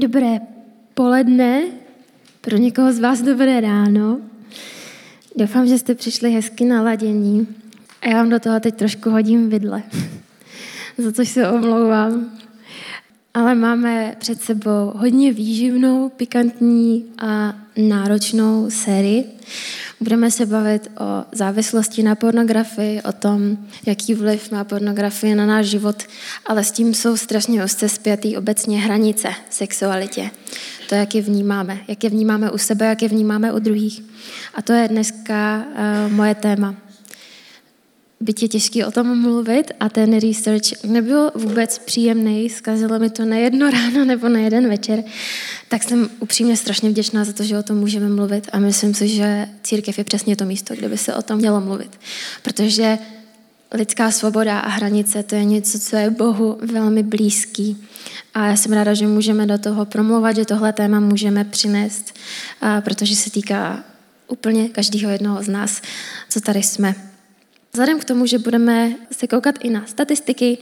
Dobré poledne, pro někoho z vás dobré ráno. Doufám, že jste přišli hezky naladění. A já vám do toho teď trošku hodím vidle, za což se omlouvám. Ale máme před sebou hodně výživnou, pikantní a náročnou sérii. Budeme se bavit o závislosti na pornografii, o tom, jaký vliv má pornografie na náš život, ale s tím jsou strašně úzce zpětý obecně hranice sexualitě. To, jak je vnímáme, jak je vnímáme u sebe, jak je vnímáme u druhých. A to je dneska uh, moje téma byť je těžký o tom mluvit a ten research nebyl vůbec příjemný, zkazilo mi to na jedno ráno nebo na jeden večer, tak jsem upřímně strašně vděčná za to, že o tom můžeme mluvit a myslím si, že církev je přesně to místo, kde by se o tom mělo mluvit. Protože lidská svoboda a hranice, to je něco, co je Bohu velmi blízký. A já jsem ráda, že můžeme do toho promluvat, že tohle téma můžeme přinést, protože se týká úplně každého jednoho z nás, co tady jsme. Vzhledem k tomu, že budeme se koukat i na statistiky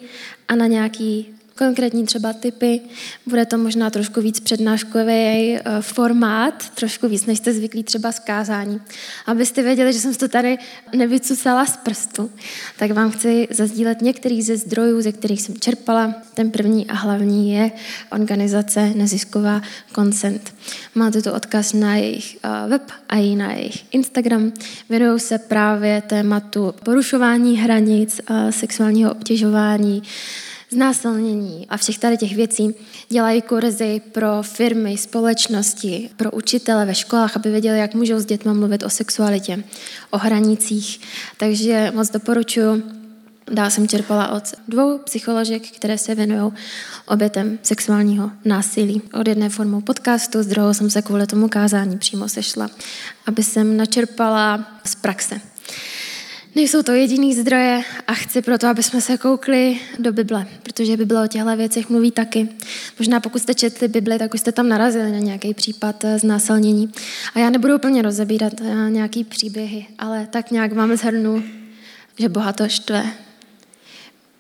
a na nějaký konkrétní třeba typy. Bude to možná trošku víc přednáškový eh, formát, trošku víc, než jste zvyklí třeba z kázání. Abyste věděli, že jsem to tady nevycucala z prstu, tak vám chci zazdílet některý ze zdrojů, ze kterých jsem čerpala. Ten první a hlavní je organizace nezisková Consent. Máte tu odkaz na jejich eh, web a i na jejich Instagram. Věnují se právě tématu porušování hranic, sexuálního obtěžování, znásilnění a všech tady těch věcí dělají kurzy pro firmy, společnosti, pro učitele ve školách, aby věděli, jak můžou s dětmi mluvit o sexualitě, o hranicích. Takže moc doporučuji. Dál jsem čerpala od dvou psycholožek, které se věnují obětem sexuálního násilí. Od jedné formou podcastu, z druhou jsem se kvůli tomu kázání přímo sešla, aby jsem načerpala z praxe. Nejsou to jediný zdroje a chci proto, aby jsme se koukli do Bible, protože Bible o těchto věcech mluví taky. Možná pokud jste četli Bibli, tak už jste tam narazili na nějaký případ eh, znásilnění. A já nebudu úplně rozebírat eh, nějaký příběhy, ale tak nějak vám zhrnu, že Boha to štve.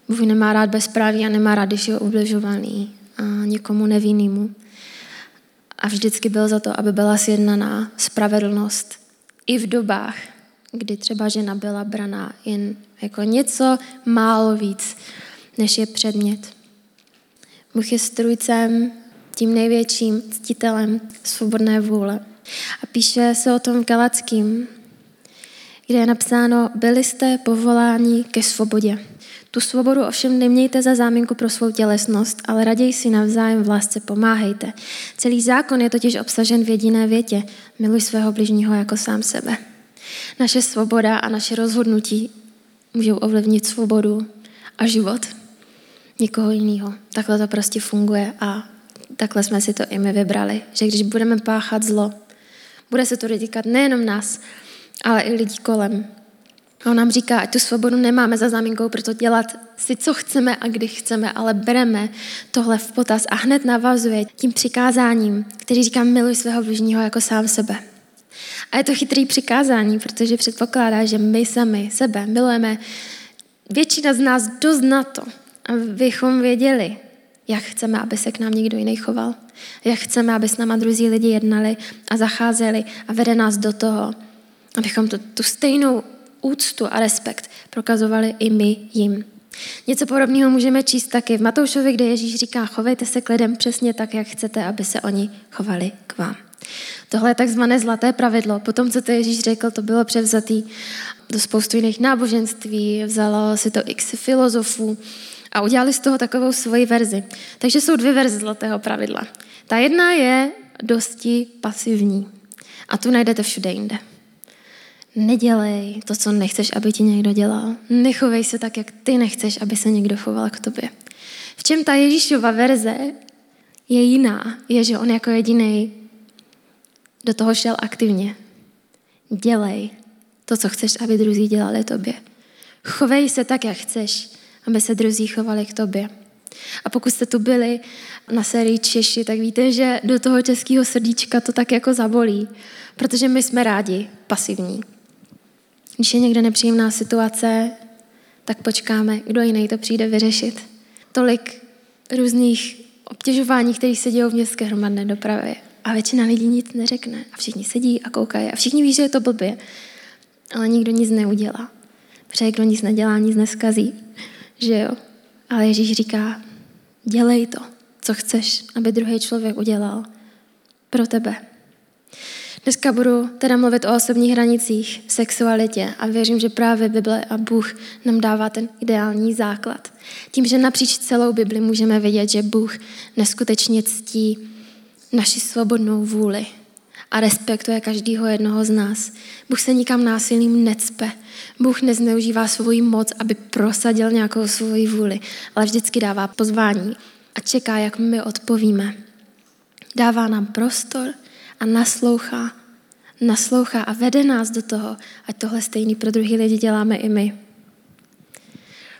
Bůh nemá rád bezpráví a nemá rád, když je ubližovaný a někomu nevinnýmu. A vždycky byl za to, aby byla sjednaná spravedlnost i v dobách, kdy třeba žena byla braná jen jako něco málo víc, než je předmět. Bůh je strujcem, tím největším ctitelem svobodné vůle. A píše se o tom Galackým, kde je napsáno, byli jste povoláni ke svobodě. Tu svobodu ovšem nemějte za záminku pro svou tělesnost, ale raději si navzájem v lásce pomáhejte. Celý zákon je totiž obsažen v jediné větě. Miluj svého bližního jako sám sebe. Naše svoboda a naše rozhodnutí můžou ovlivnit svobodu a život někoho jiného. Takhle to prostě funguje a takhle jsme si to i my vybrali, že když budeme páchat zlo, bude se to dotýkat nejenom nás, ale i lidí kolem. A on nám říká, ať tu svobodu nemáme za záminkou proto dělat si, co chceme a kdy chceme, ale bereme tohle v potaz a hned navazuje tím přikázáním, který říká, miluj svého bližního jako sám sebe. A je to chytrý přikázání, protože předpokládá, že my sami sebe milujeme většina z nás dost na to, abychom věděli, jak chceme, aby se k nám někdo jiný choval, jak chceme, aby s náma druzí lidi jednali a zacházeli a vede nás do toho, abychom tu, tu stejnou úctu a respekt prokazovali i my jim. Něco podobného můžeme číst taky v Matoušovi, kde Ježíš říká, chovejte se k lidem přesně tak, jak chcete, aby se oni chovali k vám. Tohle je takzvané zlaté pravidlo. Potom, co to Ježíš řekl, to bylo převzatý do spoustu jiných náboženství, vzalo si to x filozofů a udělali z toho takovou svoji verzi. Takže jsou dvě verze zlatého pravidla. Ta jedna je dosti pasivní a tu najdete všude jinde. Nedělej to, co nechceš, aby ti někdo dělal. Nechovej se tak, jak ty nechceš, aby se někdo choval k tobě. V čem ta Ježíšova verze je jiná, je, že on jako jediný do toho šel aktivně. Dělej to, co chceš, aby druzí dělali tobě. Chovej se tak, jak chceš, aby se druzí chovali k tobě. A pokud jste tu byli na sérii Češi, tak víte, že do toho českého srdíčka to tak jako zabolí, protože my jsme rádi pasivní. Když je někde nepříjemná situace, tak počkáme, kdo jiný to přijde vyřešit. Tolik různých obtěžování, které se dějí v městské hromadné dopravě. A většina lidí nic neřekne. A všichni sedí a koukají. A všichni ví, že je to blbě. Ale nikdo nic neudělá. Protože kdo nic nedělá, nic neskazí. Že jo? Ale Ježíš říká, dělej to, co chceš, aby druhý člověk udělal pro tebe. Dneska budu teda mluvit o osobních hranicích, sexualitě a věřím, že právě Bible a Bůh nám dává ten ideální základ. Tím, že napříč celou Bibli můžeme vidět, že Bůh neskutečně ctí naši svobodnou vůli a respektuje každého jednoho z nás. Bůh se nikam násilím necpe. Bůh nezneužívá svoji moc, aby prosadil nějakou svoji vůli, ale vždycky dává pozvání a čeká, jak my odpovíme. Dává nám prostor a naslouchá. Naslouchá a vede nás do toho, ať tohle stejný pro druhý lidi děláme i my.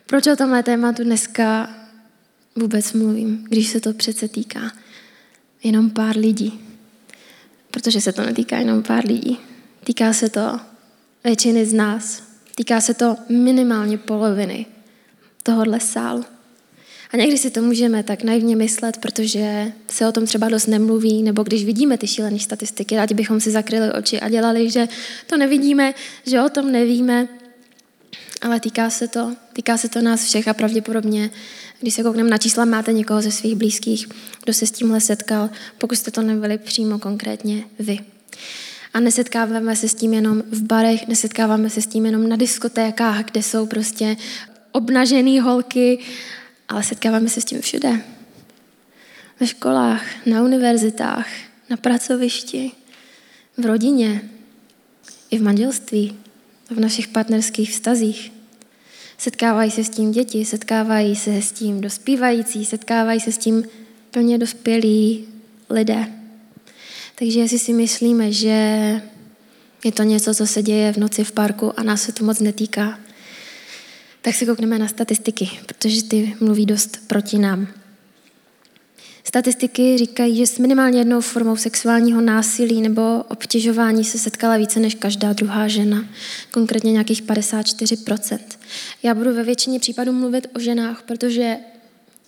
Proč o tomhle tématu dneska vůbec mluvím, když se to přece týká jenom pár lidí? Protože se to netýká jenom pár lidí. Týká se to většiny z nás. Týká se to minimálně poloviny tohohle sálu. A někdy si to můžeme tak naivně myslet, protože se o tom třeba dost nemluví, nebo když vidíme ty šílené statistiky, rádi bychom si zakryli oči a dělali, že to nevidíme, že o tom nevíme, ale týká se to, týká se to nás všech a pravděpodobně, když se koukneme na čísla, máte někoho ze svých blízkých, kdo se s tímhle setkal, pokud jste to nebyli přímo konkrétně vy. A nesetkáváme se s tím jenom v barech, nesetkáváme se s tím jenom na diskotékách, kde jsou prostě obnažené holky, ale setkáváme se s tím všude. Ve školách, na univerzitách, na pracovišti, v rodině, i v manželství, v našich partnerských vztazích. Setkávají se s tím děti, setkávají se s tím dospívající, setkávají se s tím plně dospělí lidé. Takže jestli si myslíme, že je to něco, co se děje v noci v parku a nás se to moc netýká, tak se koukneme na statistiky, protože ty mluví dost proti nám. Statistiky říkají, že s minimálně jednou formou sexuálního násilí nebo obtěžování se setkala více než každá druhá žena, konkrétně nějakých 54%. Já budu ve většině případů mluvit o ženách, protože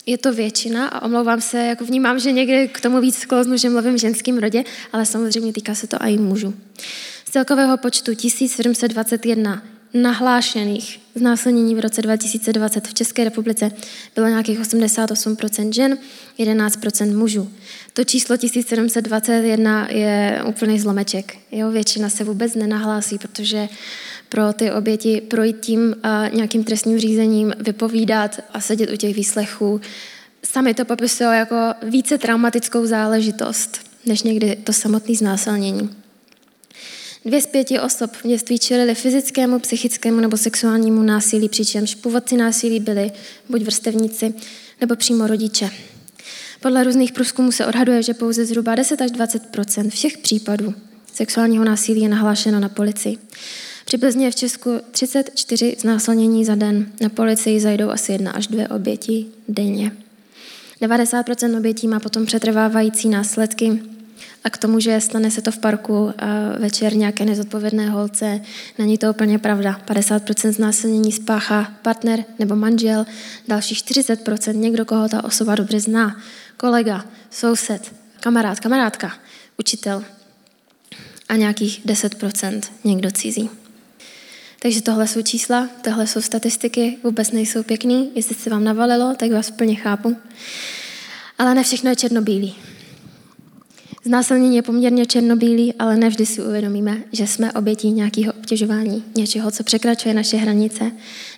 je to většina a omlouvám se, jako vnímám, že někdy k tomu víc sklouznu, že mluvím v ženském rodě, ale samozřejmě týká se to i mužů. Z celkového počtu 1721 nahlášených znásilnění v roce 2020 v České republice bylo nějakých 88% žen, 11% mužů. To číslo 1721 je úplný zlomeček. Jo, většina se vůbec nenahlásí, protože pro ty oběti projít tím a nějakým trestním řízením, vypovídat a sedět u těch výslechů, sami to popisují jako více traumatickou záležitost, než někdy to samotné znásilnění. Dvě z pěti osob v dětství čelili fyzickému, psychickému nebo sexuálnímu násilí, přičemž původci násilí byli buď vrstevníci nebo přímo rodiče. Podle různých průzkumů se odhaduje, že pouze zhruba 10 až 20% všech případů sexuálního násilí je nahlášeno na policii. Přibližně v Česku 34 znásilnění za den. Na policii zajdou asi jedna až dvě oběti denně. 90% obětí má potom přetrvávající následky, a k tomu, že stane se to v parku večer nějaké nezodpovědné holce, není to úplně pravda. 50% znásilnění spáchá partner nebo manžel, dalších 40% někdo, koho ta osoba dobře zná, kolega, soused, kamarád, kamarádka, učitel a nějakých 10% někdo cizí. Takže tohle jsou čísla, tohle jsou statistiky, vůbec nejsou pěkný. Jestli se vám navalilo, tak vás plně chápu. Ale ne všechno je černobílý. Znásilnění je poměrně černobílý, ale nevždy si uvědomíme, že jsme obětí nějakého obtěžování, něčeho, co překračuje naše hranice,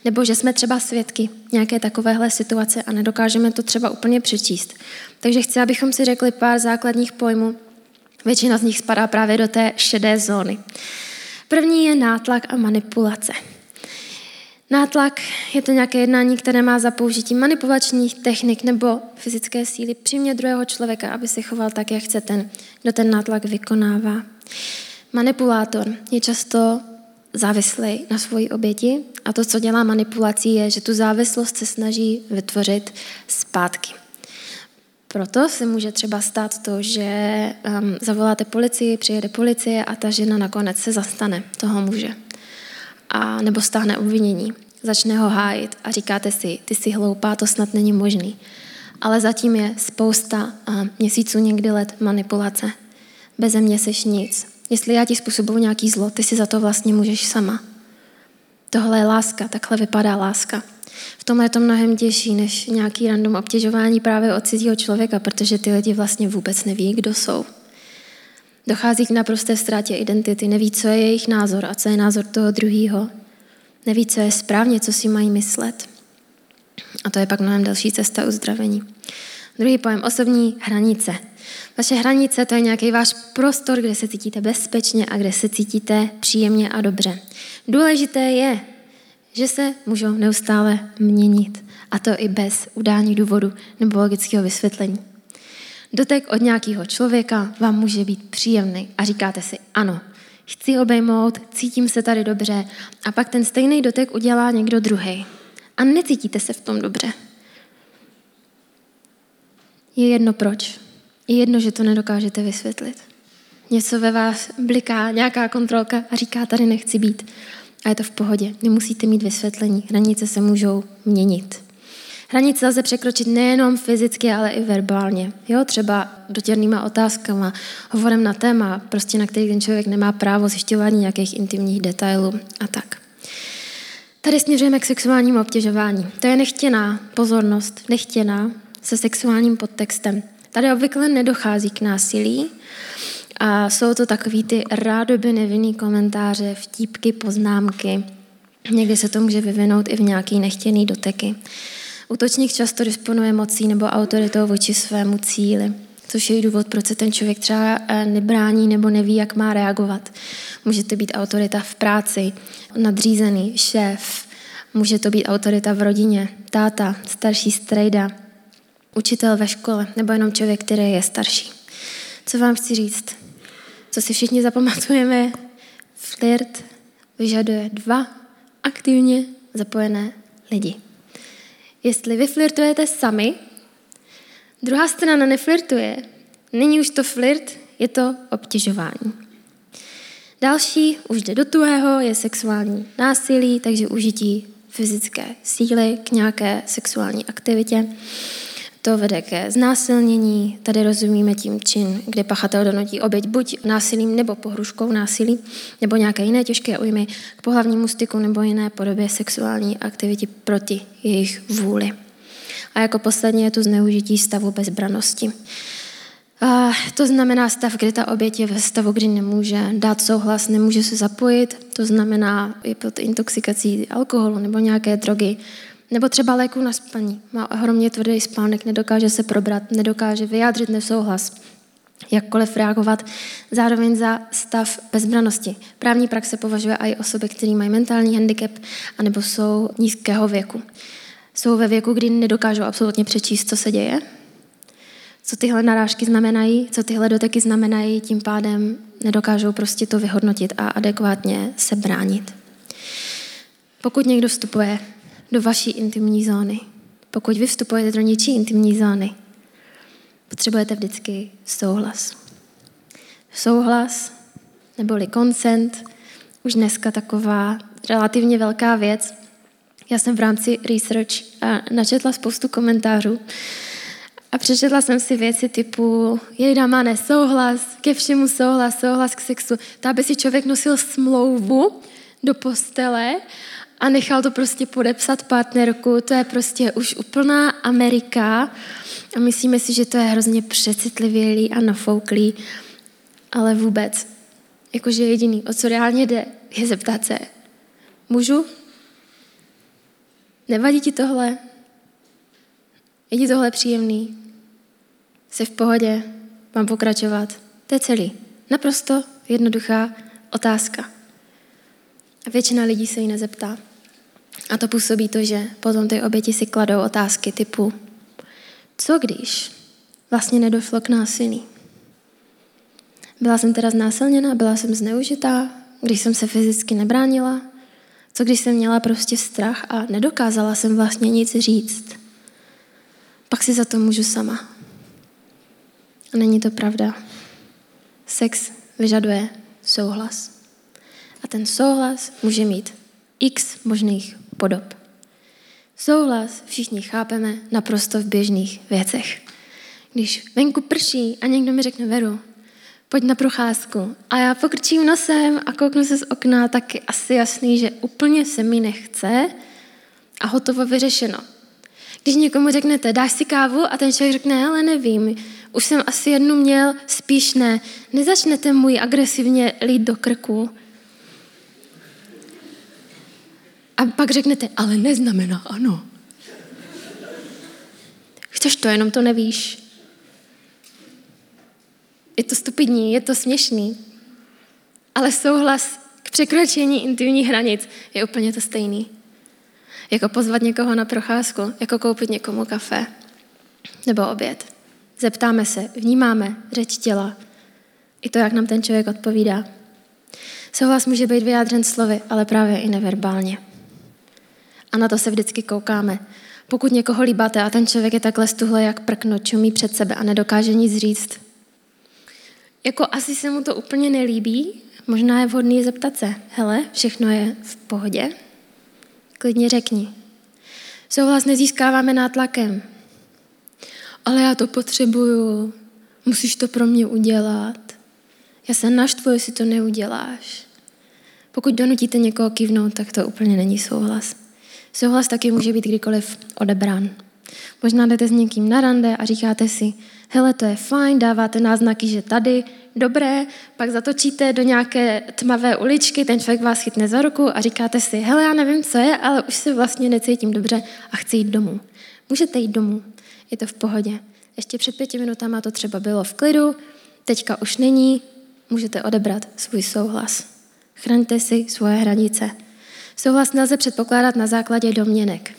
nebo že jsme třeba svědky nějaké takovéhle situace a nedokážeme to třeba úplně přečíst. Takže chci, abychom si řekli pár základních pojmů. Většina z nich spadá právě do té šedé zóny. První je nátlak a manipulace. Nátlak je to nějaké jednání, které má za použití manipulačních technik nebo fyzické síly přimět druhého člověka, aby se choval tak, jak chce ten, kdo ten nátlak vykonává. Manipulátor je často závislý na svoji oběti a to, co dělá manipulací, je, že tu závislost se snaží vytvořit zpátky. Proto se může třeba stát to, že um, zavoláte policii, přijede policie a ta žena nakonec se zastane toho muže a nebo stáhne obvinění, začne ho hájit a říkáte si, ty jsi hloupá, to snad není možný. ale zatím je spousta a měsíců, někdy let manipulace. Beze mě seš nic. Jestli já ti způsobuju nějaký zlo, ty si za to vlastně můžeš sama. Tohle je láska, takhle vypadá láska. V tomhle je to mnohem těžší než nějaký random obtěžování právě od cizího člověka, protože ty lidi vlastně vůbec neví, kdo jsou. Dochází k naprosté ztrátě identity, neví, co je jejich názor a co je názor toho druhého. Neví, co je správně, co si mají myslet. A to je pak mnohem další cesta uzdravení. Druhý pojem, osobní hranice. Vaše hranice to je nějaký váš prostor, kde se cítíte bezpečně a kde se cítíte příjemně a dobře. Důležité je, že se můžou neustále měnit. A to i bez udání důvodu nebo logického vysvětlení. Dotek od nějakého člověka vám může být příjemný a říkáte si ano, chci obejmout, cítím se tady dobře a pak ten stejný dotek udělá někdo druhý a necítíte se v tom dobře. Je jedno proč. Je jedno, že to nedokážete vysvětlit. Něco ve vás bliká, nějaká kontrolka a říká, tady nechci být. A je to v pohodě. Nemusíte mít vysvětlení. Hranice se můžou měnit. Hranice lze překročit nejenom fyzicky, ale i verbálně. Jo, třeba dotěrnýma otázkama, hovorem na téma, prostě na který ten člověk nemá právo zjišťování nějakých intimních detailů a tak. Tady směřujeme k sexuálnímu obtěžování. To je nechtěná pozornost, nechtěná se sexuálním podtextem. Tady obvykle nedochází k násilí a jsou to takový ty rádoby nevinný komentáře, vtípky, poznámky. Někdy se to může vyvinout i v nějaký nechtěný doteky. Útočník často disponuje mocí nebo autoritou vůči svému cíli, což je důvod, proč se ten člověk třeba eh, nebrání nebo neví, jak má reagovat. Může to být autorita v práci, nadřízený, šéf, může to být autorita v rodině, táta, starší strejda, učitel ve škole nebo jenom člověk, který je starší. Co vám chci říct? Co si všichni zapamatujeme? Flirt vyžaduje dva aktivně zapojené lidi. Jestli vy flirtujete sami, druhá strana neflirtuje, není už to flirt, je to obtěžování. Další, už jde do tuhého, je sexuální násilí, takže užití fyzické síly k nějaké sexuální aktivitě. To vede ke znásilnění, tady rozumíme tím čin, kde pachatel donutí oběť buď násilím nebo pohruškou násilí, nebo nějaké jiné těžké ujmy k pohlavnímu styku nebo jiné podobě sexuální aktivity proti jejich vůli. A jako poslední je tu zneužití stavu bezbranosti. A to znamená stav, kdy ta oběť je ve stavu, kdy nemůže dát souhlas, nemůže se zapojit. To znamená, je pod intoxikací alkoholu nebo nějaké drogy, nebo třeba léku na spaní. Má ohromně tvrdý spánek, nedokáže se probrat, nedokáže vyjádřit nesouhlas, jakkoliv reagovat, zároveň za stav bezbranosti. Právní praxe považuje i osoby, které mají mentální handicap anebo jsou nízkého věku. Jsou ve věku, kdy nedokážou absolutně přečíst, co se děje, co tyhle narážky znamenají, co tyhle doteky znamenají, tím pádem nedokážou prostě to vyhodnotit a adekvátně se bránit. Pokud někdo vstupuje do vaší intimní zóny. Pokud vy vstupujete do něčí intimní zóny, potřebujete vždycky souhlas. Souhlas neboli koncent, už dneska taková relativně velká věc. Já jsem v rámci research načetla spoustu komentářů a přečetla jsem si věci typu, jejda má nesouhlas, ke všemu souhlas, souhlas k sexu. To, aby si člověk nosil smlouvu do postele a nechal to prostě podepsat partnerku, to je prostě už úplná Amerika a myslíme si, že to je hrozně přecitlivělý a nafouklý, ale vůbec. Jakože jediný, o co reálně jde, je zeptat se, můžu? Nevadí ti tohle? Je ti tohle příjemný? Jsi v pohodě? Mám pokračovat? To je celý. Naprosto jednoduchá otázka. A většina lidí se jí nezeptá. A to působí to, že potom ty oběti si kladou otázky typu, co když vlastně nedošlo k násilí? Byla jsem teda znásilněna, byla jsem zneužitá, když jsem se fyzicky nebránila? Co když jsem měla prostě strach a nedokázala jsem vlastně nic říct? Pak si za to můžu sama. A není to pravda. Sex vyžaduje souhlas. A ten souhlas může mít x možných podob. Souhlas všichni chápeme naprosto v běžných věcech. Když venku prší a někdo mi řekne Veru, pojď na procházku a já pokrčím nosem a kouknu se z okna, tak je asi jasný, že úplně se mi nechce a hotovo vyřešeno. Když někomu řeknete, dáš si kávu a ten člověk řekne, ale nevím, už jsem asi jednu měl, spíš ne. Nezačnete můj agresivně lít do krku. A pak řeknete, ale neznamená ano. Chceš to, jenom to nevíš. Je to stupidní, je to směšný. Ale souhlas k překročení intimních hranic je úplně to stejný. Jako pozvat někoho na procházku, jako koupit někomu kafe nebo oběd. Zeptáme se, vnímáme řeč těla. I to, jak nám ten člověk odpovídá. Souhlas může být vyjádřen slovy, ale právě i neverbálně. A na to se vždycky koukáme. Pokud někoho líbáte a ten člověk je takhle stuhle jak prkno, čumí před sebe a nedokáže nic říct, jako asi se mu to úplně nelíbí, možná je vhodný zeptat se, hele, všechno je v pohodě? Klidně řekni. Souhlas nezískáváme nátlakem. Ale já to potřebuju, musíš to pro mě udělat. Já se naštvu, jestli to neuděláš. Pokud donutíte někoho kývnout, tak to úplně není souhlas. Souhlas taky může být kdykoliv odebrán. Možná jdete s někým na rande a říkáte si, hele, to je fajn, dáváte náznaky, že tady, dobré, pak zatočíte do nějaké tmavé uličky, ten člověk vás chytne za ruku a říkáte si, hele, já nevím, co je, ale už se vlastně necítím dobře a chci jít domů. Můžete jít domů, je to v pohodě. Ještě před pěti minutama to třeba bylo v klidu, teďka už není, můžete odebrat svůj souhlas. Chraňte si svoje hranice. Souhlas nelze předpokládat na základě domněnek.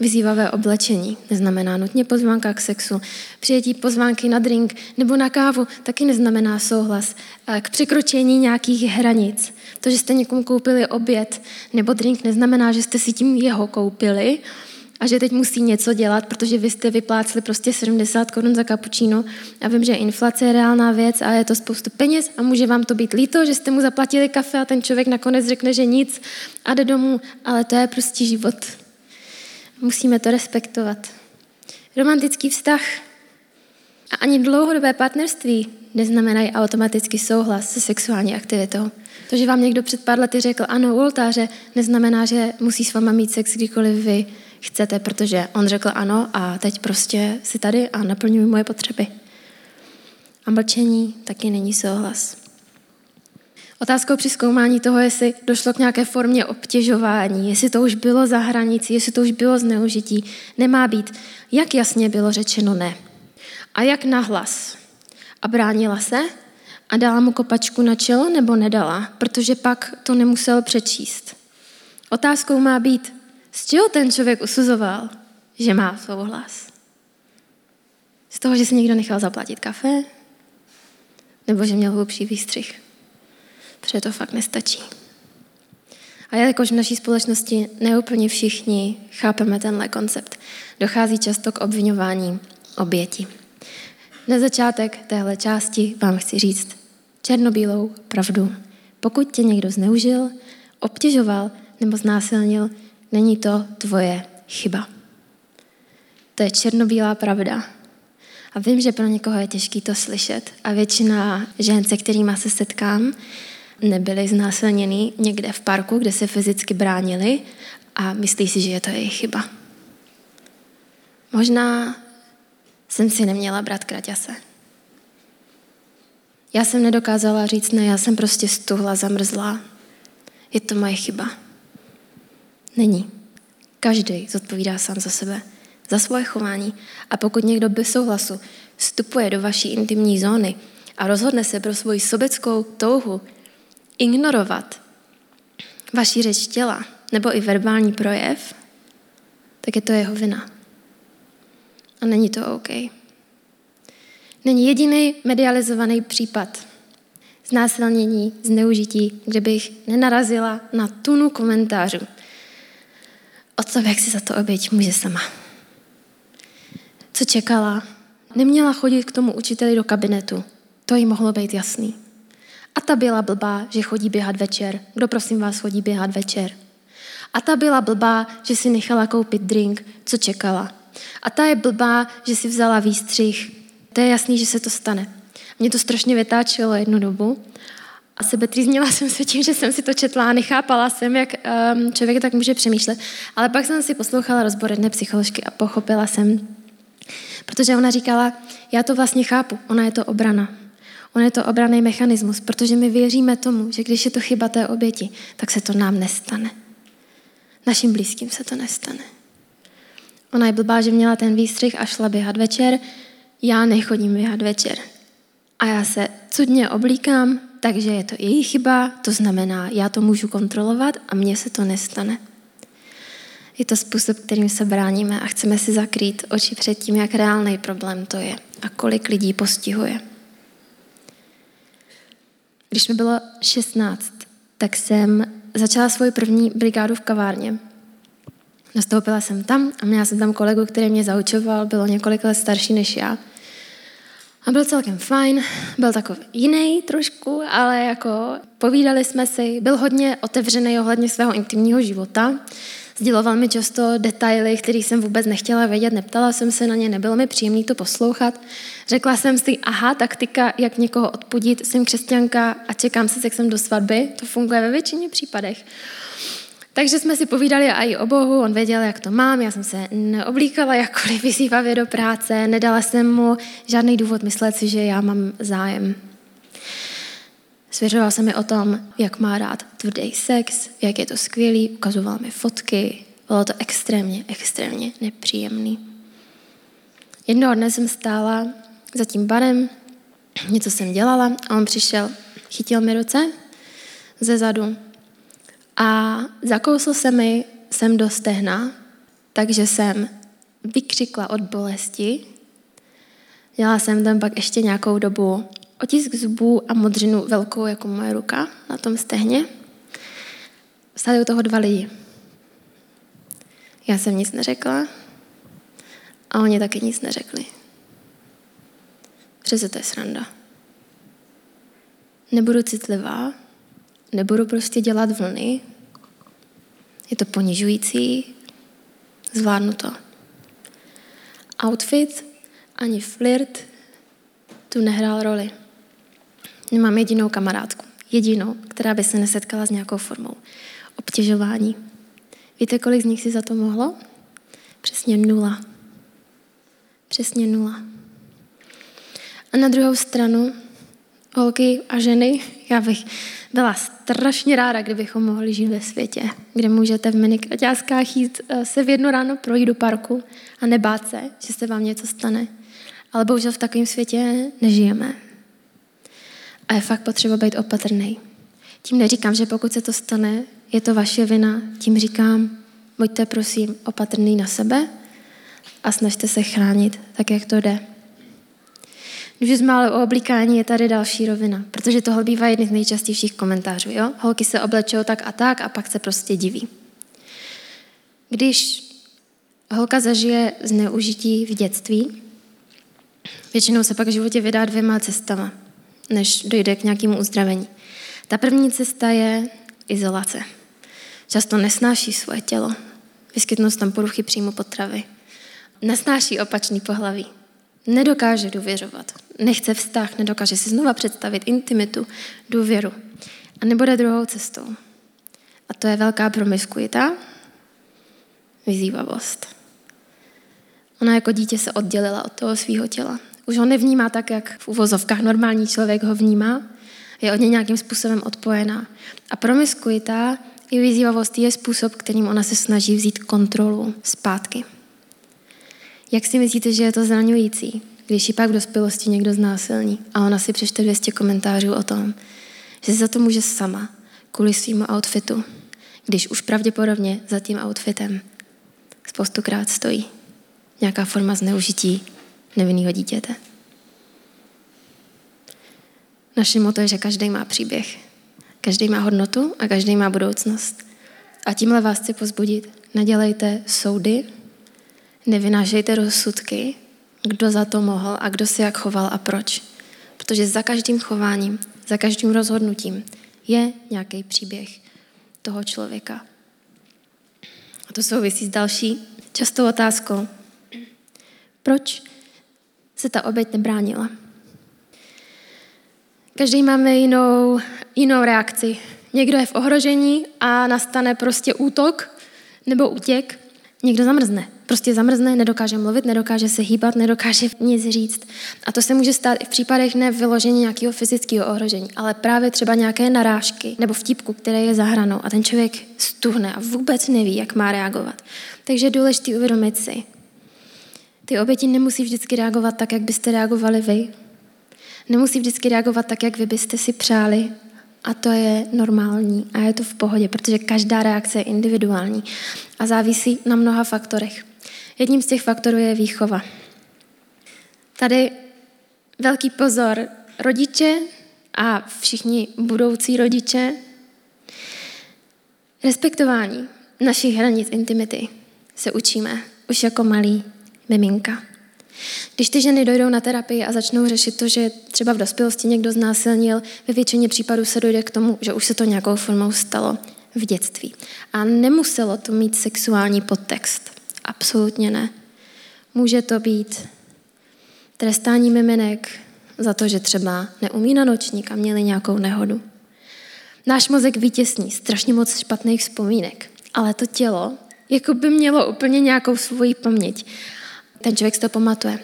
Vyzývavé oblečení neznamená nutně pozvánka k sexu. Přijetí pozvánky na drink nebo na kávu taky neznamená souhlas k překročení nějakých hranic. To, že jste někomu koupili oběd nebo drink, neznamená, že jste si tím jeho koupili a že teď musí něco dělat, protože vy jste vypláceli prostě 70 korun za kapučíno a vím, že inflace je reálná věc a je to spoustu peněz a může vám to být líto, že jste mu zaplatili kafe a ten člověk nakonec řekne, že nic a jde domů, ale to je prostě život. Musíme to respektovat. Romantický vztah a ani dlouhodobé partnerství neznamenají automaticky souhlas se sexuální aktivitou. To, že vám někdo před pár lety řekl ano u oltáře, neznamená, že musí s váma mít sex kdykoliv vy chcete, protože on řekl ano a teď prostě si tady a naplňuji moje potřeby. A mlčení taky není souhlas. Otázkou při zkoumání toho, jestli došlo k nějaké formě obtěžování, jestli to už bylo za hranicí, jestli to už bylo zneužití, nemá být, jak jasně bylo řečeno ne. A jak nahlas. A bránila se a dala mu kopačku na čelo nebo nedala, protože pak to nemusel přečíst. Otázkou má být, z čeho ten člověk usuzoval, že má souhlas. Z toho, že si někdo nechal zaplatit kafe, nebo že měl hlubší výstřih protože to fakt nestačí. A jakož v naší společnosti neúplně všichni chápeme tenhle koncept, dochází často k obvinování oběti. Na začátek téhle části vám chci říct černobílou pravdu. Pokud tě někdo zneužil, obtěžoval nebo znásilnil, není to tvoje chyba. To je černobílá pravda. A vím, že pro někoho je těžké to slyšet. A většina žen, se kterými se setkám, nebyli znásilněni někde v parku, kde se fyzicky bránili a myslí si, že je to jejich chyba. Možná jsem si neměla brát kraťase. Já jsem nedokázala říct ne, já jsem prostě stuhla, zamrzla. Je to moje chyba. Není. Každý zodpovídá sám za sebe, za svoje chování. A pokud někdo bez souhlasu vstupuje do vaší intimní zóny a rozhodne se pro svoji sobeckou touhu ignorovat vaši řeč těla nebo i verbální projev, tak je to jeho vina. A není to OK. Není jediný medializovaný případ znásilnění, zneužití, kde bych nenarazila na tunu komentářů o tom, jak si za to oběť může sama. Co čekala? Neměla chodit k tomu učiteli do kabinetu. To jí mohlo být jasný. A ta byla blbá, že chodí běhat večer. Kdo prosím vás chodí běhat večer? A ta byla blbá, že si nechala koupit drink, co čekala. A ta je blbá, že si vzala výstřih. To je jasný, že se to stane. Mě to strašně vytáčelo jednu dobu a sebetrýznila jsem se tím, že jsem si to četla a nechápala jsem, jak um, člověk tak může přemýšlet. Ale pak jsem si poslouchala rozbor jedné psycholožky a pochopila jsem, protože ona říkala, já to vlastně chápu, ona je to obrana. Ona je to obraný mechanismus, protože my věříme tomu, že když je to chyba té oběti, tak se to nám nestane. Našim blízkým se to nestane. Ona je blbá, že měla ten výstřih a šla běhat večer. Já nechodím běhat večer. A já se cudně oblíkám, takže je to její chyba, to znamená, já to můžu kontrolovat a mně se to nestane. Je to způsob, kterým se bráníme a chceme si zakrýt oči před tím, jak reálný problém to je a kolik lidí postihuje. Když mi bylo 16, tak jsem začala svoji první brigádu v kavárně. Nastoupila jsem tam a měla jsem tam kolegu, který mě zaučoval, bylo několik let starší než já. A byl celkem fajn, byl takový jiný trošku, ale jako povídali jsme si, byl hodně otevřený ohledně svého intimního života. Sděloval mi často detaily, které jsem vůbec nechtěla vědět, neptala jsem se na ně, nebylo mi příjemné to poslouchat. Řekla jsem si, aha, taktika, jak někoho odpudit, jsem křesťanka a čekám se, jak jsem do svatby. To funguje ve většině případech. Takže jsme si povídali i o Bohu, on věděl, jak to mám, já jsem se neoblíkala jakkoliv vyzývavě do práce, nedala jsem mu žádný důvod myslet si, že já mám zájem. Svěřoval se mi o tom, jak má rád tvrdý sex, jak je to skvělý, ukazoval mi fotky, bylo to extrémně, extrémně nepříjemný. Jednoho dne jsem stála za tím barem, něco jsem dělala a on přišel, chytil mi ruce ze zadu a zakousl se mi sem do stehna, takže jsem vykřikla od bolesti. Dělala jsem tam pak ještě nějakou dobu otisk zubů a modřinu velkou jako moje ruka na tom stehně. Stali u toho dva lidi. Já jsem nic neřekla a oni taky nic neřekli. Přece to je sranda. Nebudu citlivá, nebudu prostě dělat vlny, je to ponižující, zvládnu to. Outfit ani flirt tu nehrál roli. Nemám jedinou kamarádku, jedinou, která by se nesetkala s nějakou formou obtěžování. Víte, kolik z nich si za to mohlo? Přesně nula. Přesně nula. A na druhou stranu, holky a ženy, já bych byla strašně ráda, kdybychom mohli žít ve světě, kde můžete v minikraťáskách jít eh, se v jedno ráno projít do parku a nebát se, že se vám něco stane. Ale bohužel v takovém světě nežijeme. A je fakt potřeba být opatrný. Tím neříkám, že pokud se to stane, je to vaše vina. Tím říkám, buďte prosím opatrný na sebe a snažte se chránit tak, jak to jde. Když jsme ale o oblíkání, je tady další rovina, protože tohle bývá jedný z nejčastějších komentářů. Jo? Holky se oblečou tak a tak a pak se prostě diví. Když holka zažije zneužití v dětství, většinou se pak v životě vydá dvěma cestama, než dojde k nějakému uzdravení. Ta první cesta je izolace. Často nesnáší svoje tělo. Vyskytnou se tam poruchy příjmu potravy. Nesnáší opačný pohlaví. Nedokáže důvěřovat nechce vztah, nedokáže si znova představit intimitu, důvěru. A nebude druhou cestou. A to je velká promiskuita, vyzývavost. Ona jako dítě se oddělila od toho svého těla. Už ho nevnímá tak, jak v uvozovkách normální člověk ho vnímá, je od něj nějakým způsobem odpojená. A promiskuita i vyzývavost je způsob, kterým ona se snaží vzít kontrolu zpátky. Jak si myslíte, že je to zraňující? když ji pak v dospělosti někdo znásilní a ona si přečte 200 komentářů o tom, že se za to může sama, kvůli svýmu outfitu, když už pravděpodobně za tím outfitem spoustukrát stojí nějaká forma zneužití nevinného dítěte. Naše moto je, že každý má příběh, každý má hodnotu a každý má budoucnost. A tímhle vás chci pozbudit. Nedělejte soudy, nevynášejte rozsudky, kdo za to mohl a kdo se jak choval a proč. Protože za každým chováním, za každým rozhodnutím je nějaký příběh toho člověka. A to souvisí s další častou otázkou. Proč se ta oběť nebránila? Každý máme jinou, jinou reakci. Někdo je v ohrožení a nastane prostě útok nebo útěk. Někdo zamrzne. Prostě zamrzne, nedokáže mluvit, nedokáže se hýbat, nedokáže nic říct. A to se může stát i v případech ne vyložení nějakého fyzického ohrožení, ale právě třeba nějaké narážky nebo vtipku, které je za hranou a ten člověk stuhne a vůbec neví, jak má reagovat. Takže je důležité uvědomit si, ty oběti nemusí vždycky reagovat tak, jak byste reagovali vy. Nemusí vždycky reagovat tak, jak vy byste si přáli. A to je normální a je to v pohodě, protože každá reakce je individuální a závisí na mnoha faktorech. Jedním z těch faktorů je výchova. Tady velký pozor rodiče a všichni budoucí rodiče. Respektování našich hranic intimity se učíme už jako malý miminka. Když ty ženy dojdou na terapii a začnou řešit to, že třeba v dospělosti někdo znásilnil, ve většině případů se dojde k tomu, že už se to nějakou formou stalo v dětství. A nemuselo to mít sexuální podtext. Absolutně ne. Může to být trestání miminek za to, že třeba neumí na nočník a měli nějakou nehodu. Náš mozek vytěsní strašně moc špatných vzpomínek, ale to tělo jako by mělo úplně nějakou svoji paměť ten člověk si to pamatuje.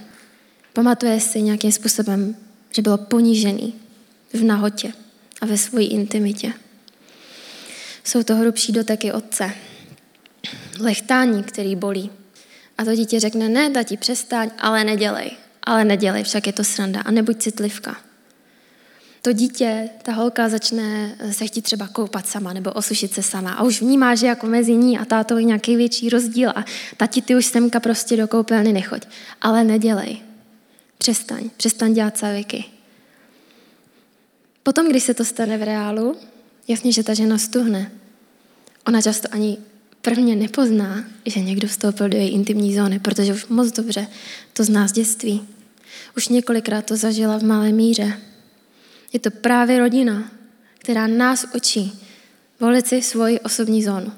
Pamatuje si nějakým způsobem, že bylo ponížený v nahotě a ve své intimitě. Jsou to hrubší doteky otce. Lechtání, který bolí. A to dítě řekne, ne, tati, přestaň, ale nedělej. Ale nedělej, však je to sranda. A nebuď citlivka to dítě, ta holka začne se chtít třeba koupat sama nebo osušit se sama a už vnímá, že jako mezi ní a tátou je nějaký větší rozdíl a tati ty už semka prostě do koupelny nechoď. Ale nedělej. Přestaň. Přestaň dělat saviky. Potom, když se to stane v reálu, jasně, že ta žena stuhne. Ona často ani prvně nepozná, že někdo vstoupil do její intimní zóny, protože už moc dobře to zná z dětství. Už několikrát to zažila v malé míře. Je to právě rodina, která nás učí volit si svoji osobní zónu.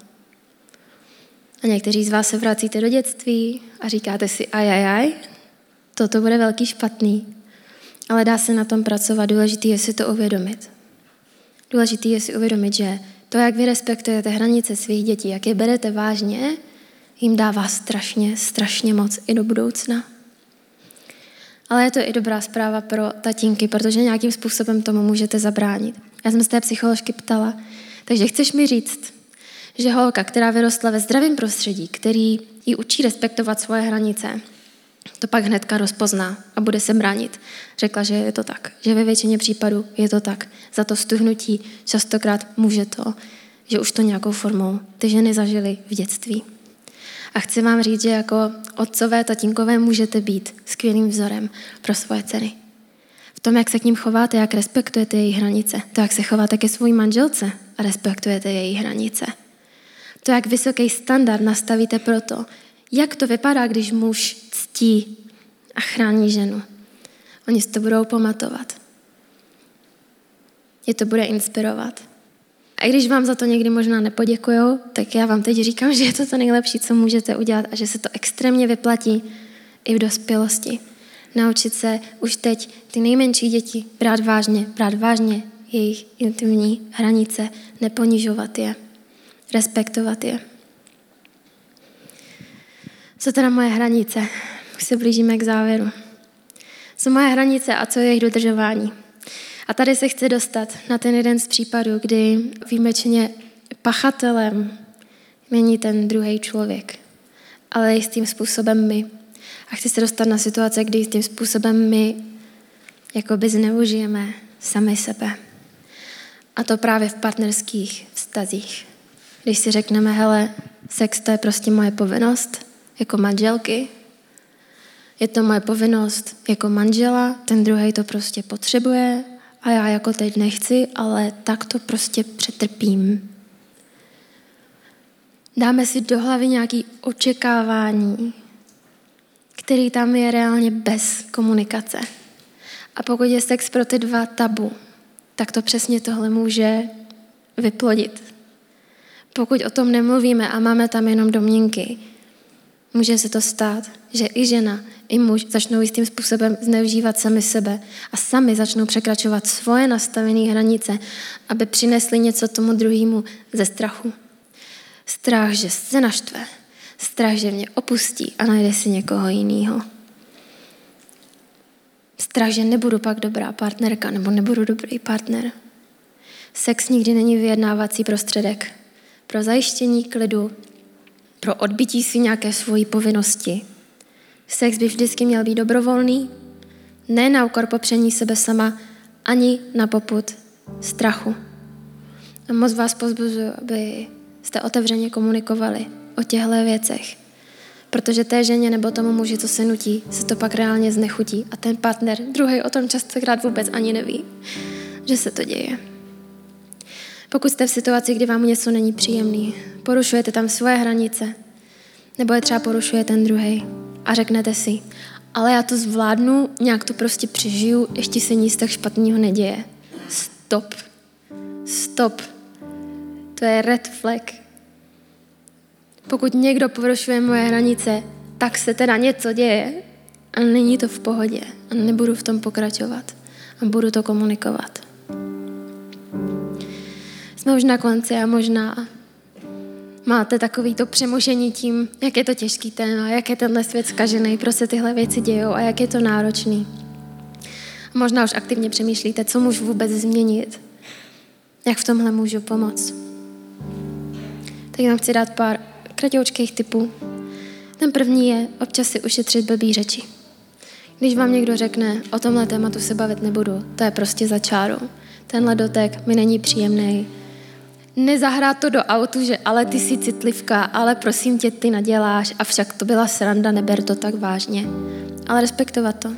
A někteří z vás se vracíte do dětství a říkáte si, ajajaj, toto bude velký špatný. Ale dá se na tom pracovat, důležitý je si to uvědomit. Důležitý je si uvědomit, že to, jak vy respektujete hranice svých dětí, jak je berete vážně, jim dává strašně, strašně moc i do budoucna. Ale je to i dobrá zpráva pro tatínky, protože nějakým způsobem tomu můžete zabránit. Já jsem z té psycholožky ptala, takže chceš mi říct, že holka, která vyrostla ve zdravém prostředí, který ji učí respektovat svoje hranice, to pak hnedka rozpozná a bude se bránit. Řekla, že je to tak, že ve většině případů je to tak. Za to stuhnutí častokrát může to, že už to nějakou formou ty ženy zažily v dětství. A chci vám říct, že jako otcové, tatínkové můžete být skvělým vzorem pro svoje dcery. V tom, jak se k ním chováte, jak respektujete její hranice. To, jak se chováte ke své manželce a respektujete její hranice. To, jak vysoký standard nastavíte pro to, jak to vypadá, když muž ctí a chrání ženu. Oni si to budou pamatovat. Je to bude inspirovat. A když vám za to někdy možná nepoděkuju, tak já vám teď říkám, že je to to nejlepší, co můžete udělat a že se to extrémně vyplatí i v dospělosti. Naučit se už teď ty nejmenší děti brát vážně, brát vážně jejich intimní hranice, neponižovat je, respektovat je. Co teda moje hranice? Už se blížíme k závěru. Co moje hranice a co je jejich dodržování? A tady se chci dostat na ten jeden z případů, kdy výjimečně pachatelem není ten druhý člověk, ale jistým způsobem my. A chci se dostat na situace, kdy jistým způsobem my jakoby zneužijeme sami sebe. A to právě v partnerských vztazích. Když si řekneme, hele, sex to je prostě moje povinnost jako manželky, je to moje povinnost jako manžela, ten druhý to prostě potřebuje, a já jako teď nechci, ale tak to prostě přetrpím. Dáme si do hlavy nějaké očekávání, který tam je reálně bez komunikace. A pokud je sex pro ty dva tabu, tak to přesně tohle může vyplodit. Pokud o tom nemluvíme a máme tam jenom domněnky, může se to stát, že i žena, i muž začnou jistým způsobem zneužívat sami sebe a sami začnou překračovat svoje nastavené hranice, aby přinesli něco tomu druhému ze strachu. Strach, že se naštve, strach, že mě opustí a najde si někoho jiného. Strach, že nebudu pak dobrá partnerka nebo nebudu dobrý partner. Sex nikdy není vyjednávací prostředek pro zajištění klidu, pro odbytí si nějaké svojí povinnosti. Sex by vždycky měl být dobrovolný, ne na úkor popření sebe sama, ani na poput strachu. A moc vás pozbuzuji, aby jste otevřeně komunikovali o těchto věcech. Protože té ženě nebo tomu muži, co se nutí, se to pak reálně znechutí a ten partner, druhý o tom častokrát vůbec ani neví, že se to děje. Pokud jste v situaci, kdy vám něco není příjemný, porušujete tam svoje hranice, nebo je třeba porušuje ten druhý a řeknete si, ale já to zvládnu, nějak to prostě přežiju, ještě se nic tak špatného neděje. Stop. Stop. To je red flag. Pokud někdo porušuje moje hranice, tak se teda něco děje a není to v pohodě a nebudu v tom pokračovat a budu to komunikovat. Jsme už na konci a možná máte takový to přemožení tím, jak je to těžký téma, jak je tenhle svět zkažený, proč se tyhle věci dějou a jak je to náročný. Možná už aktivně přemýšlíte, co můžu vůbec změnit, jak v tomhle můžu pomoct. Tak vám chci dát pár kratoučkých typů. Ten první je občas si ušetřit blbý řeči. Když vám někdo řekne, o tomhle tématu se bavit nebudu, to je prostě za čárou. Tenhle dotek mi není příjemný, nezahrát to do autu, že ale ty jsi citlivka, ale prosím tě, ty naděláš, a však to byla sranda, neber to tak vážně. Ale respektovat to.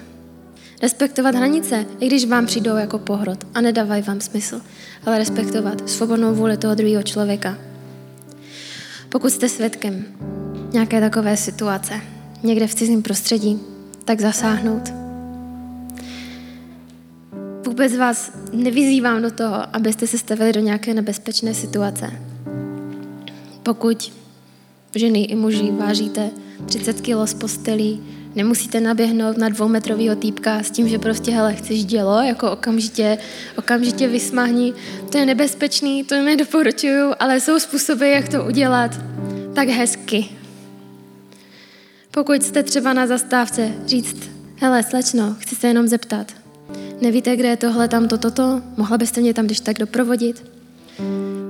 Respektovat hranice, i když vám přijdou jako pohrod a nedávají vám smysl. Ale respektovat svobodnou vůli toho druhého člověka. Pokud jste svědkem nějaké takové situace, někde v cizím prostředí, tak zasáhnout vůbec vás nevyzývám do toho, abyste se stavili do nějaké nebezpečné situace. Pokud ženy i muži vážíte 30 kg z postelí, nemusíte naběhnout na dvoumetrovýho týpka s tím, že prostě, hele, chceš dělo, jako okamžitě, okamžitě vysmahni. To je nebezpečný, to nedoporučuju, ale jsou způsoby, jak to udělat tak hezky. Pokud jste třeba na zastávce, říct, hele, slečno, chci se jenom zeptat, Nevíte, kde je tohle, tam, to, toto? Mohla byste mě tam když tak doprovodit?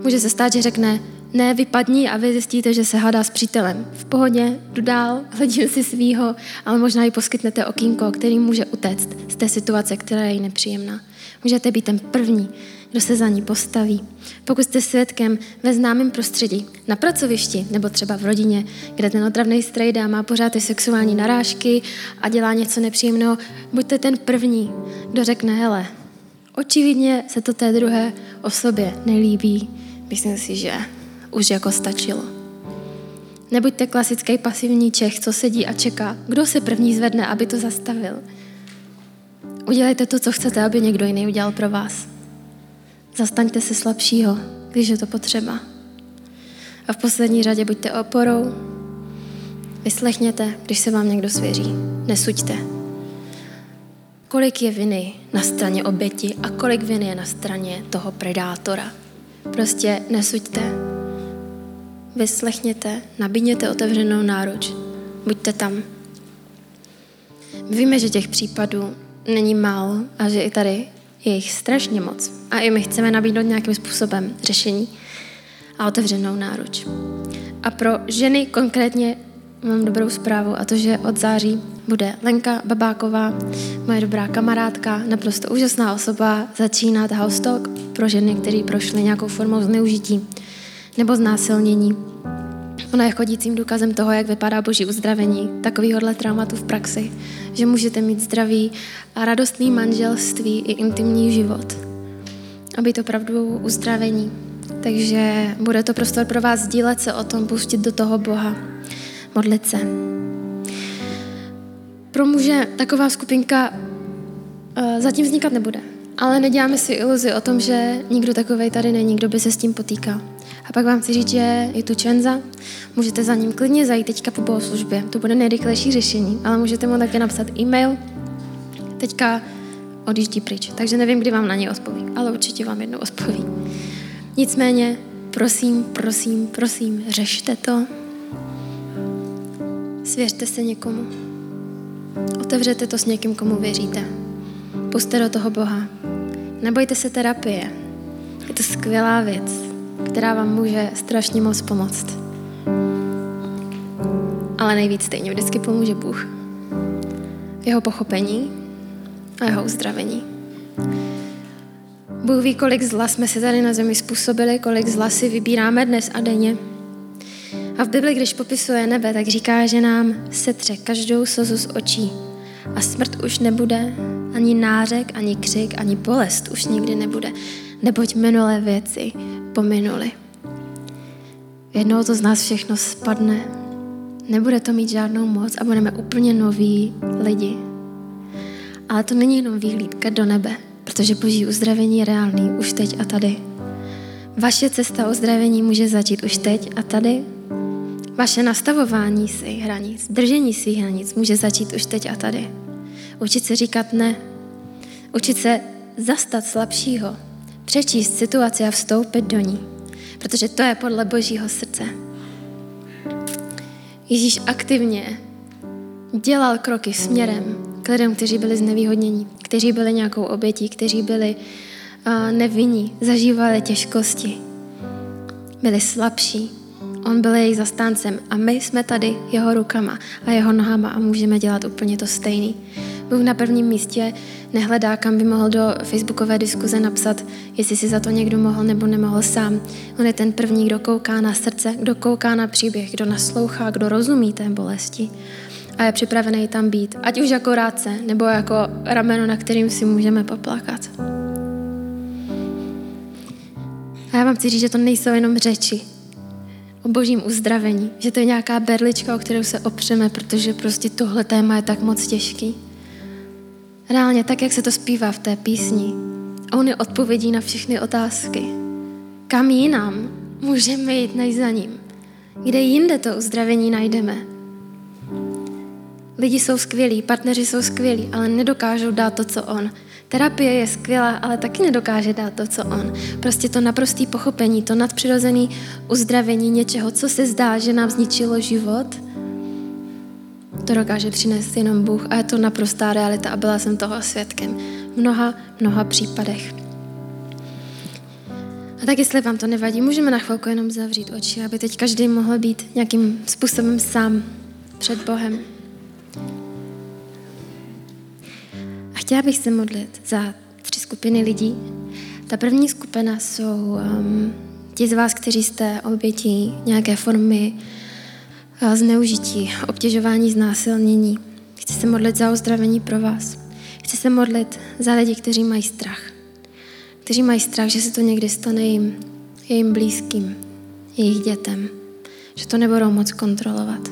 Může se stát, že řekne, ne, vypadni a vy zjistíte, že se hádá s přítelem. V pohodě, jdu dál, hledím si svýho, ale možná i poskytnete okýnko, který může utéct z té situace, která je jí nepříjemná. Můžete být ten první, kdo se za ní postaví. Pokud jste svědkem ve známém prostředí, na pracovišti nebo třeba v rodině, kde ten otravný strejda má pořád ty sexuální narážky a dělá něco nepříjemného, buďte ten první, kdo řekne, hele, očividně se to té druhé osobě nelíbí. Myslím si, že už jako stačilo. Nebuďte klasický pasivní Čech, co sedí a čeká, kdo se první zvedne, aby to zastavil. Udělejte to, co chcete, aby někdo jiný udělal pro vás. Zastaňte se slabšího, když je to potřeba. A v poslední řadě buďte oporou. Vyslechněte, když se vám někdo svěří. Nesuďte. Kolik je viny na straně oběti a kolik viny je na straně toho predátora. Prostě nesuďte. Vyslechněte, nabídněte otevřenou náruč. Buďte tam. Víme, že těch případů není málo a že i tady je jich strašně moc. A i my chceme nabídnout nějakým způsobem řešení a otevřenou náruč. A pro ženy konkrétně mám dobrou zprávu a to, že od září bude Lenka Babáková, moje dobrá kamarádka, naprosto úžasná osoba, začínat House Talk pro ženy, které prošly nějakou formou zneužití nebo znásilnění. Ona je chodícím důkazem toho, jak vypadá boží uzdravení takovýhohle traumatu v praxi, že můžete mít zdravý a radostný manželství i intimní život a být opravdu uzdravení. Takže bude to prostor pro vás sdílet se o tom, pustit do toho Boha, modlit se. Pro muže taková skupinka uh, zatím vznikat nebude, Ale neděláme si iluzi o tom, že nikdo takový tady není, kdo by se s tím potýkal. A pak vám chci říct, že je tu Čenza, můžete za ním klidně zajít teďka po bohoslužbě. To bude nejrychlejší řešení, ale můžete mu také napsat e-mail. Teďka odjíždí pryč, takže nevím, kdy vám na ně odpoví, ale určitě vám jednou odpoví. Nicméně, prosím, prosím, prosím, řešte to. Svěřte se někomu. Otevřete to s někým, komu věříte. Puste do toho Boha. Nebojte se terapie. Je to skvělá věc, která vám může strašně moc pomoct. Ale nejvíc stejně vždycky pomůže Bůh. Jeho pochopení a jeho uzdravení. Bůh ví, kolik zla jsme si tady na zemi způsobili, kolik zla si vybíráme dnes a denně. A v Bibli, když popisuje nebe, tak říká, že nám setře každou slzu z očí. A smrt už nebude, ani nářek, ani křik, ani bolest už nikdy nebude, neboť minulé věci pominuly. Jednou to z nás všechno spadne, nebude to mít žádnou moc a budeme úplně noví lidi. Ale to není jenom výhlídka do nebe, protože boží uzdravení je reálný už teď a tady. Vaše cesta uzdravení může začít už teď a tady. Vaše nastavování svých hranic, držení svých hranic může začít už teď a tady. Učit se říkat ne. Učit se zastat slabšího. Přečíst situaci a vstoupit do ní. Protože to je podle božího srdce. Ježíš aktivně dělal kroky směrem k lidem, kteří byli znevýhodnění, kteří byli nějakou obětí, kteří byli nevinní, zažívali těžkosti, byli slabší. On byl jejich zastáncem a my jsme tady jeho rukama a jeho nohama a můžeme dělat úplně to stejný. Bůh na prvním místě nehledá, kam by mohl do facebookové diskuze napsat, jestli si za to někdo mohl nebo nemohl sám. On je ten první, kdo kouká na srdce, kdo kouká na příběh, kdo naslouchá, kdo rozumí té bolesti a je připravený tam být, ať už jako rádce, nebo jako rameno, na kterým si můžeme poplakat. A já vám chci říct, že to nejsou jenom řeči o božím uzdravení, že to je nějaká berlička, o kterou se opřeme, protože prostě tohle téma je tak moc těžký. Reálně, tak jak se to zpívá v té písni, on je odpovědí na všechny otázky. Kam jinam můžeme jít než za ním? Kde jinde to uzdravení najdeme? Lidi jsou skvělí, partneři jsou skvělí, ale nedokážou dát to, co on. Terapie je skvělá, ale taky nedokáže dát to, co on. Prostě to naprostý pochopení, to nadpřirozené uzdravení něčeho, co se zdá, že nám zničilo život, to dokáže přinést jenom Bůh a je to naprostá realita a byla jsem toho svědkem v mnoha, mnoha případech. A tak jestli vám to nevadí, můžeme na chvilku jenom zavřít oči, aby teď každý mohl být nějakým způsobem sám před Bohem. A chtěla bych se modlit za tři skupiny lidí. Ta první skupina jsou um, ti z vás, kteří jste obětí nějaké formy zneužití, obtěžování, znásilnění. Chci se modlit za uzdravení pro vás. Chci se modlit za lidi, kteří mají strach. Kteří mají strach, že se to někdy stane jim, jejím blízkým, jejich dětem. Že to nebudou moc kontrolovat.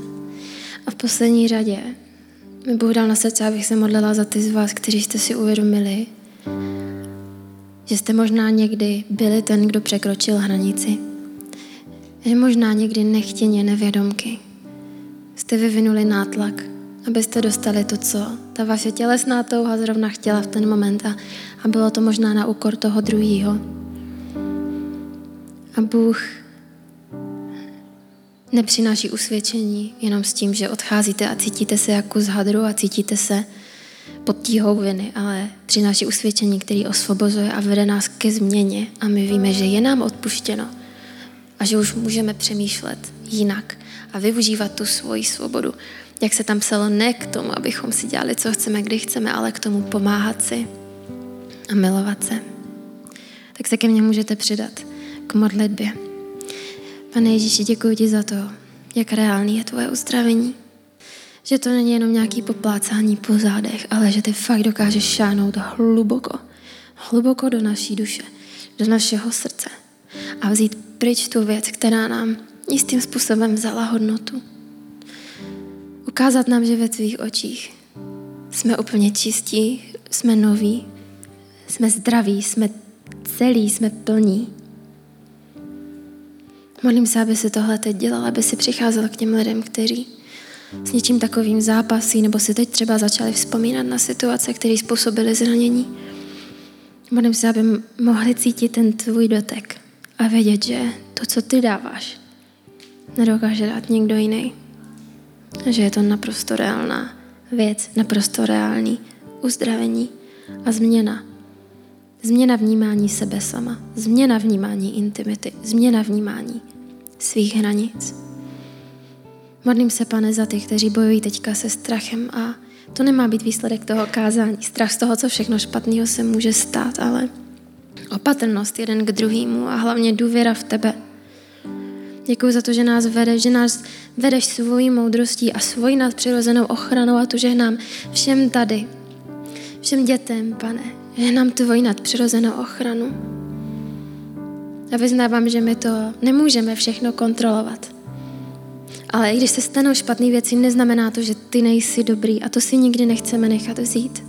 A v poslední řadě mi Bůh dal na srdce, abych se modlila za ty z vás, kteří jste si uvědomili, že jste možná někdy byli ten, kdo překročil hranici. Že možná někdy nechtěně nevědomky jste vyvinuli nátlak, abyste dostali to, co ta vaše tělesná touha zrovna chtěla v ten moment a, a bylo to možná na úkor toho druhého. A Bůh nepřináší usvědčení jenom s tím, že odcházíte a cítíte se jako z hadru a cítíte se pod tíhou viny, ale přináší usvědčení, který osvobozuje a vede nás ke změně a my víme, že je nám odpuštěno a že už můžeme přemýšlet jinak a využívat tu svoji svobodu. Jak se tam psalo, ne k tomu, abychom si dělali, co chceme, kdy chceme, ale k tomu pomáhat si a milovat se. Tak se ke mně můžete přidat k modlitbě. Pane Ježíši, děkuji ti za to, jak reálný je tvoje uzdravení. Že to není jenom nějaký poplácání po zádech, ale že ty fakt dokážeš šáhnout hluboko, hluboko do naší duše, do našeho srdce a vzít pryč tu věc, která nám jistým způsobem vzala hodnotu. Ukázat nám, že ve tvých očích jsme úplně čistí, jsme noví, jsme zdraví, jsme celí, jsme plní. Modlím se, aby se tohle teď dělal, aby si přicházel k těm lidem, kteří s něčím takovým zápasí, nebo si teď třeba začali vzpomínat na situace, které způsobily zranění. Modlím se, aby mohli cítit ten tvůj dotek a vědět, že to, co ty dáváš, nedokáže dát někdo jiný. Že je to naprosto reálná věc, naprosto reálný uzdravení a změna. Změna vnímání sebe sama, změna vnímání intimity, změna vnímání svých hranic. Modlím se, pane, za ty, kteří bojují teďka se strachem a to nemá být výsledek toho kázání. Strach z toho, co všechno špatného se může stát, ale opatrnost jeden k druhému a hlavně důvěra v tebe. Děkuji za to, že nás vedeš, že nás vedeš svojí moudrostí a svojí nadpřirozenou ochranou a tu žehnám všem tady, všem dětem, pane, žehnám tvoji nadpřirozenou ochranu. A vyznávám, že my to nemůžeme všechno kontrolovat. Ale i když se stanou špatné věci, neznamená to, že ty nejsi dobrý a to si nikdy nechceme nechat vzít.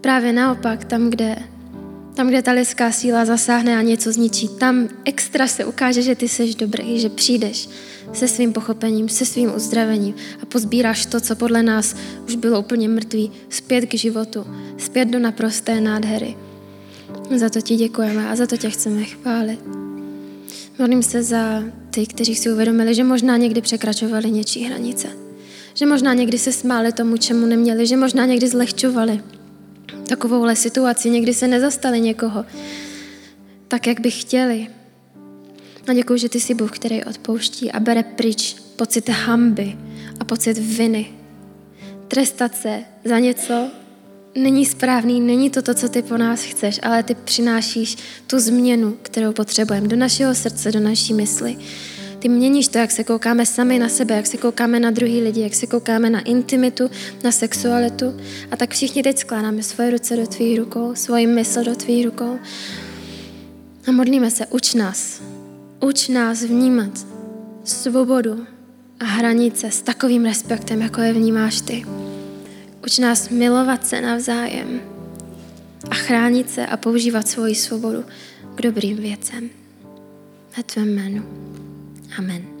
Právě naopak, tam, kde, tam, kde ta lidská síla zasáhne a něco zničí, tam extra se ukáže, že ty jsi dobrý, že přijdeš se svým pochopením, se svým uzdravením a pozbíráš to, co podle nás už bylo úplně mrtvý, zpět k životu, zpět do naprosté nádhery. Za to ti děkujeme a za to tě chceme chválit. Modlím se za ty, kteří si uvědomili, že možná někdy překračovali něčí hranice. Že možná někdy se smáli tomu, čemu neměli, že možná někdy zlehčovali takovouhle situaci, někdy se nezastali někoho tak, jak by chtěli. A děkuji, že ty jsi Bůh, který odpouští a bere pryč pocit hamby a pocit viny. Trestat se za něco, není správný, není to to, co ty po nás chceš, ale ty přinášíš tu změnu, kterou potřebujeme do našeho srdce, do naší mysli. Ty měníš to, jak se koukáme sami na sebe, jak se koukáme na druhý lidi, jak se koukáme na intimitu, na sexualitu. A tak všichni teď skládáme svoje ruce do tvých rukou, svoji mysl do tvých rukou. A modlíme se, uč nás. Uč nás vnímat svobodu a hranice s takovým respektem, jako je vnímáš ty. Uč nás milovat se navzájem a chránit se a používat svoji svobodu k dobrým věcem. Ve tvém jménu. 阿门。